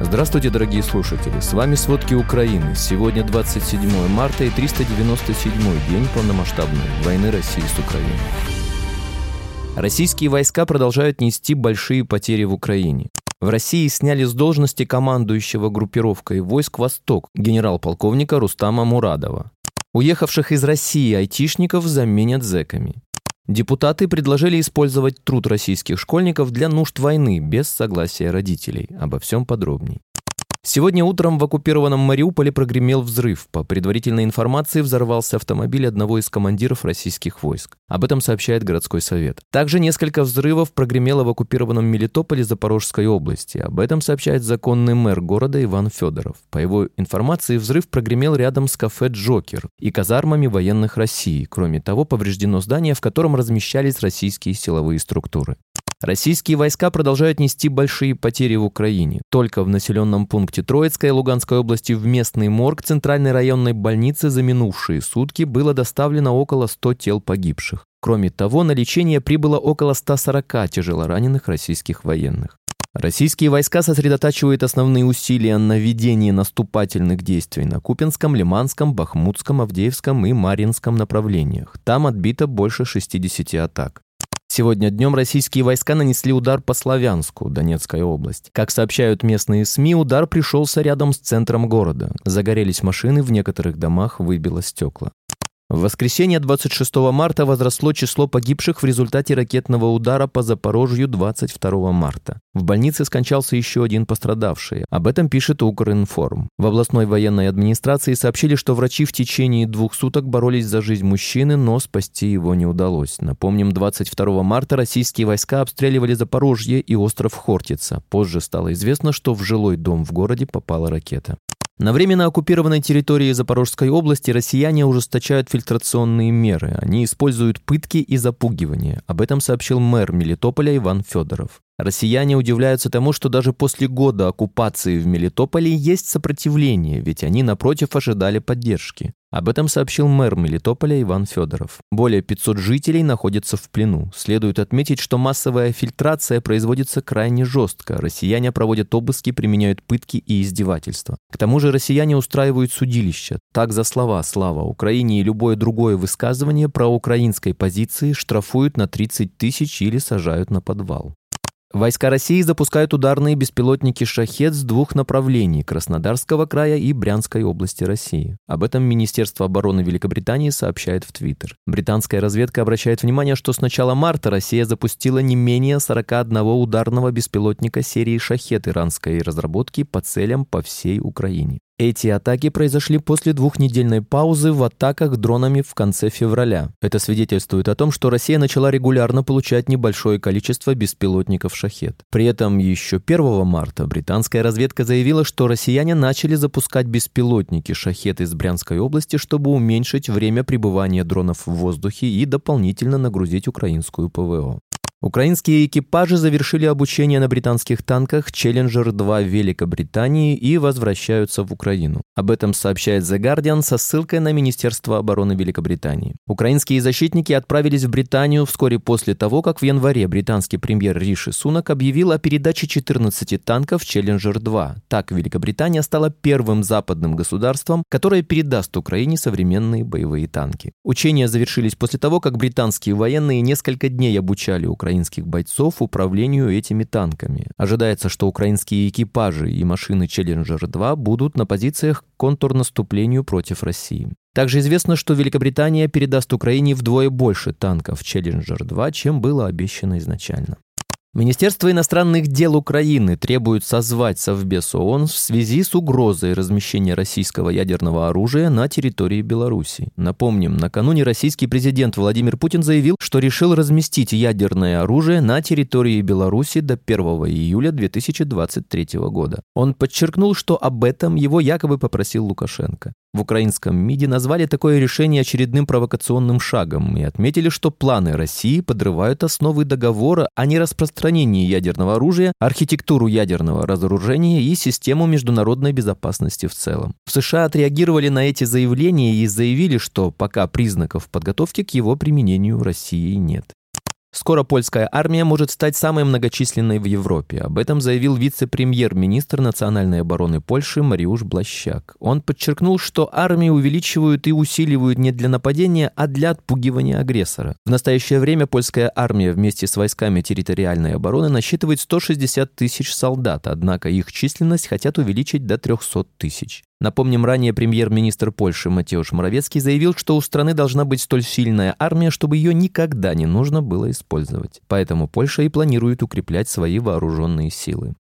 Здравствуйте, дорогие слушатели! С вами «Сводки Украины». Сегодня 27 марта и 397 день полномасштабной войны России с Украиной. Российские войска продолжают нести большие потери в Украине. В России сняли с должности командующего группировкой войск «Восток» генерал-полковника Рустама Мурадова. Уехавших из России айтишников заменят зэками. Депутаты предложили использовать труд российских школьников для нужд войны без согласия родителей. Обо всем подробней. Сегодня утром в оккупированном Мариуполе прогремел взрыв. По предварительной информации взорвался автомобиль одного из командиров российских войск. Об этом сообщает городской совет. Также несколько взрывов прогремело в оккупированном Мелитополе Запорожской области. Об этом сообщает законный мэр города Иван Федоров. По его информации, взрыв прогремел рядом с кафе «Джокер» и казармами военных России. Кроме того, повреждено здание, в котором размещались российские силовые структуры. Российские войска продолжают нести большие потери в Украине. Только в населенном пункте Троицкой Луганской области в местный морг Центральной районной больницы за минувшие сутки было доставлено около 100 тел погибших. Кроме того, на лечение прибыло около 140 тяжелораненых российских военных. Российские войска сосредотачивают основные усилия на ведении наступательных действий на Купинском, Лиманском, Бахмутском, Авдеевском и Маринском направлениях. Там отбито больше 60 атак. Сегодня днем российские войска нанесли удар по Славянску, Донецкая область. Как сообщают местные СМИ, удар пришелся рядом с центром города. Загорелись машины, в некоторых домах выбило стекла. В воскресенье 26 марта возросло число погибших в результате ракетного удара по Запорожью 22 марта. В больнице скончался еще один пострадавший. Об этом пишет Укринформ. В областной военной администрации сообщили, что врачи в течение двух суток боролись за жизнь мужчины, но спасти его не удалось. Напомним, 22 марта российские войска обстреливали Запорожье и остров Хортица. Позже стало известно, что в жилой дом в городе попала ракета. На временно оккупированной территории Запорожской области россияне ужесточают фильтрационные меры. Они используют пытки и запугивания. Об этом сообщил мэр Мелитополя Иван Федоров. Россияне удивляются тому, что даже после года оккупации в Мелитополе есть сопротивление, ведь они, напротив, ожидали поддержки. Об этом сообщил мэр Мелитополя Иван Федоров. Более 500 жителей находятся в плену. Следует отметить, что массовая фильтрация производится крайне жестко. Россияне проводят обыски, применяют пытки и издевательства. К тому же россияне устраивают судилища. Так за слова «Слава Украине» и любое другое высказывание про украинской позиции штрафуют на 30 тысяч или сажают на подвал. Войска России запускают ударные беспилотники «Шахет» с двух направлений – Краснодарского края и Брянской области России. Об этом Министерство обороны Великобритании сообщает в Твиттер. Британская разведка обращает внимание, что с начала марта Россия запустила не менее 41 ударного беспилотника серии «Шахет» иранской разработки по целям по всей Украине. Эти атаки произошли после двухнедельной паузы в атаках дронами в конце февраля. Это свидетельствует о том, что Россия начала регулярно получать небольшое количество беспилотников «Шахет». При этом еще 1 марта британская разведка заявила, что россияне начали запускать беспилотники «Шахет» из Брянской области, чтобы уменьшить время пребывания дронов в воздухе и дополнительно нагрузить украинскую ПВО. Украинские экипажи завершили обучение на британских танках «Челленджер-2» в Великобритании и возвращаются в Украину. Об этом сообщает The Guardian со ссылкой на Министерство обороны Великобритании. Украинские защитники отправились в Британию вскоре после того, как в январе британский премьер Риши Сунак объявил о передаче 14 танков «Челленджер-2». Так Великобритания стала первым западным государством, которое передаст Украине современные боевые танки. Учения завершились после того, как британские военные несколько дней обучали Украину украинских бойцов управлению этими танками. Ожидается, что украинские экипажи и машины «Челленджер-2» будут на позициях контрнаступлению против России. Также известно, что Великобритания передаст Украине вдвое больше танков «Челленджер-2», чем было обещано изначально. Министерство иностранных дел Украины требует созвать Совбез ООН в связи с угрозой размещения российского ядерного оружия на территории Беларуси. Напомним, накануне российский президент Владимир Путин заявил, что решил разместить ядерное оружие на территории Беларуси до 1 июля 2023 года. Он подчеркнул, что об этом его якобы попросил Лукашенко. В украинском МИДе назвали такое решение очередным провокационным шагом и отметили, что планы России подрывают основы договора о нераспространении ядерного оружия, архитектуру ядерного разоружения и систему международной безопасности в целом. В США отреагировали на эти заявления и заявили, что пока признаков подготовки к его применению России нет. Скоро польская армия может стать самой многочисленной в Европе. Об этом заявил вице-премьер-министр национальной обороны Польши Мариуш Блащак. Он подчеркнул, что армии увеличивают и усиливают не для нападения, а для отпугивания агрессора. В настоящее время польская армия вместе с войсками территориальной обороны насчитывает 160 тысяч солдат, однако их численность хотят увеличить до 300 тысяч. Напомним, ранее премьер-министр Польши Матеуш Моровецкий заявил, что у страны должна быть столь сильная армия, чтобы ее никогда не нужно было использовать. Поэтому Польша и планирует укреплять свои вооруженные силы.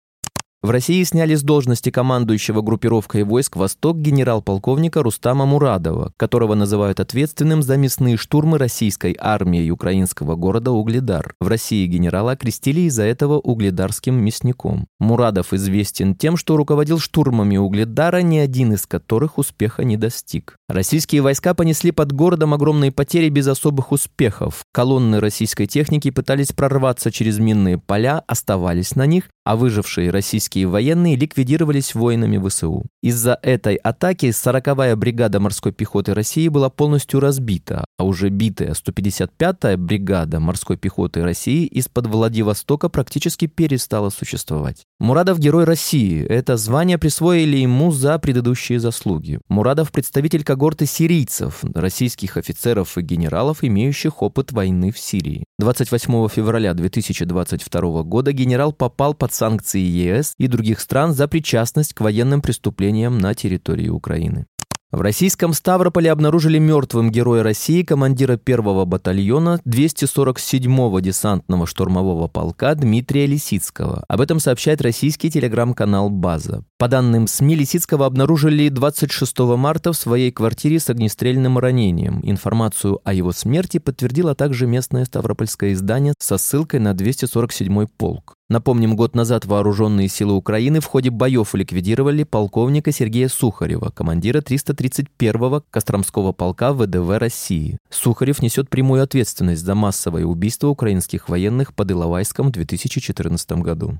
В России сняли с должности командующего группировкой войск «Восток» генерал-полковника Рустама Мурадова, которого называют ответственным за мясные штурмы российской армии украинского города Угледар. В России генерала окрестили из-за этого угледарским мясником. Мурадов известен тем, что руководил штурмами Угледара, ни один из которых успеха не достиг. Российские войска понесли под городом огромные потери без особых успехов. Колонны российской техники пытались прорваться через минные поля, оставались на них, а выжившие российские военные ликвидировались воинами ВСУ. Из-за этой атаки 40-я бригада морской пехоты России была полностью разбита, а уже битая 155-я бригада морской пехоты России из-под Владивостока практически перестала существовать. Мурадов – герой России. Это звание присвоили ему за предыдущие заслуги. Мурадов – представитель когорты сирийцев, российских офицеров и генералов, имеющих опыт войны в Сирии. 28 февраля 2022 года генерал попал под санкции ЕС и других стран за причастность к военным преступлениям на территории Украины. В российском Ставрополе обнаружили мертвым героя России, командира первого батальона 247-го десантного штурмового полка Дмитрия Лисицкого. Об этом сообщает российский телеграм-канал «База». По данным СМИ, Лисицкого обнаружили 26 марта в своей квартире с огнестрельным ранением. Информацию о его смерти подтвердило также местное ставропольское издание со ссылкой на 247-й полк. Напомним, год назад вооруженные силы Украины в ходе боев ликвидировали полковника Сергея Сухарева, командира 331-го Костромского полка ВДВ России. Сухарев несет прямую ответственность за массовое убийство украинских военных под Иловайском в 2014 году.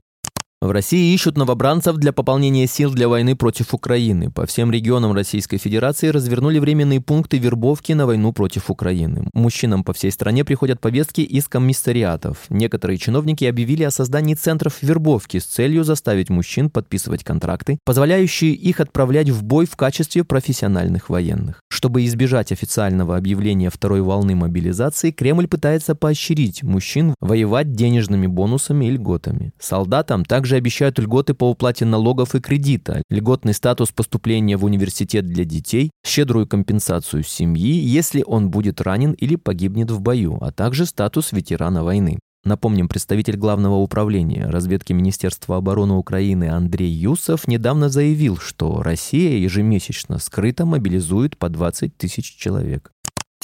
В России ищут новобранцев для пополнения сил для войны против Украины. По всем регионам Российской Федерации развернули временные пункты вербовки на войну против Украины. Мужчинам по всей стране приходят повестки из комиссариатов. Некоторые чиновники объявили о создании центров вербовки с целью заставить мужчин подписывать контракты, позволяющие их отправлять в бой в качестве профессиональных военных. Чтобы избежать официального объявления второй волны мобилизации, Кремль пытается поощрить мужчин воевать денежными бонусами и льготами. Солдатам также также обещают льготы по уплате налогов и кредита, льготный статус поступления в университет для детей, щедрую компенсацию семьи, если он будет ранен или погибнет в бою, а также статус ветерана войны. Напомним, представитель Главного управления разведки Министерства обороны Украины Андрей Юсов недавно заявил, что Россия ежемесячно скрыто мобилизует по 20 тысяч человек.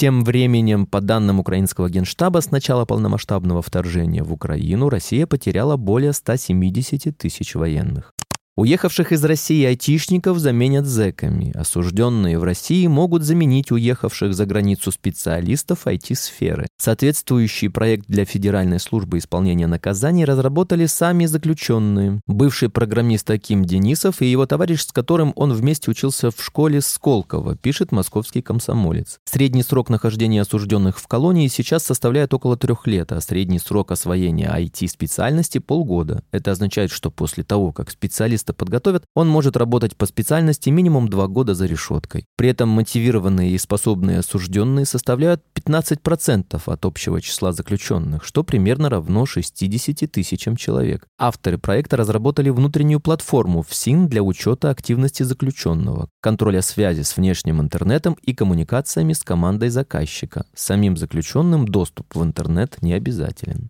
Тем временем, по данным украинского генштаба, с начала полномасштабного вторжения в Украину Россия потеряла более 170 тысяч военных. Уехавших из России айтишников заменят зэками. Осужденные в России могут заменить уехавших за границу специалистов IT-сферы. Соответствующий проект для Федеральной службы исполнения наказаний разработали сами заключенные. Бывший программист Аким Денисов и его товарищ, с которым он вместе учился в школе Сколково, пишет московский комсомолец. Средний срок нахождения осужденных в колонии сейчас составляет около трех лет, а средний срок освоения IT-специальности – полгода. Это означает, что после того, как специалист специалиста подготовят, он может работать по специальности минимум два года за решеткой. При этом мотивированные и способные осужденные составляют 15% от общего числа заключенных, что примерно равно 60 тысячам человек. Авторы проекта разработали внутреннюю платформу ФСИН для учета активности заключенного, контроля связи с внешним интернетом и коммуникациями с командой заказчика. Самим заключенным доступ в интернет не обязателен.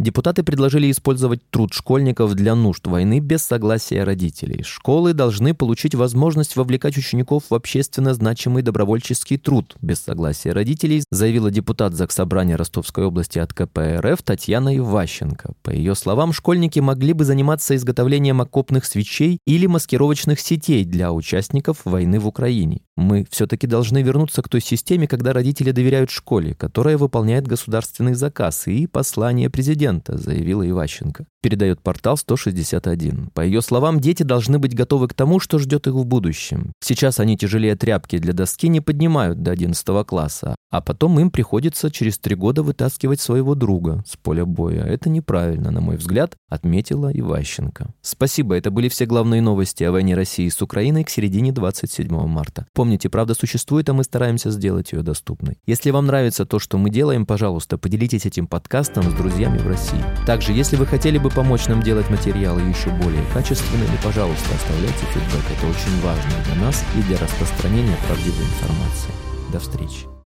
Депутаты предложили использовать труд школьников для нужд войны без согласия родителей. Школы должны получить возможность вовлекать учеников в общественно значимый добровольческий труд без согласия родителей, заявила депутат Заксобрания Ростовской области от КПРФ Татьяна Иващенко. По ее словам, школьники могли бы заниматься изготовлением окопных свечей или маскировочных сетей для участников войны в Украине. Мы все-таки должны вернуться к той системе, когда родители доверяют школе, которая выполняет государственный заказ и послание президента, заявила Иващенко. Передает портал 161. По ее словам, дети должны быть готовы к тому, что ждет их в будущем. Сейчас они тяжелее тряпки для доски не поднимают до 11 класса, а потом им приходится через три года вытаскивать своего друга с поля боя. Это неправильно, на мой взгляд, отметила Иващенко. Спасибо, это были все главные новости о войне России с Украиной к середине 27 марта. Помните, правда существует, а мы стараемся сделать ее доступной. Если вам нравится то, что мы делаем, пожалуйста, поделитесь этим подкастом с друзьями в России. Также, если вы хотели бы помочь нам делать материалы еще более качественными, пожалуйста, оставляйте фидбэк. Это очень важно для нас и для распространения правдивой информации. До встречи.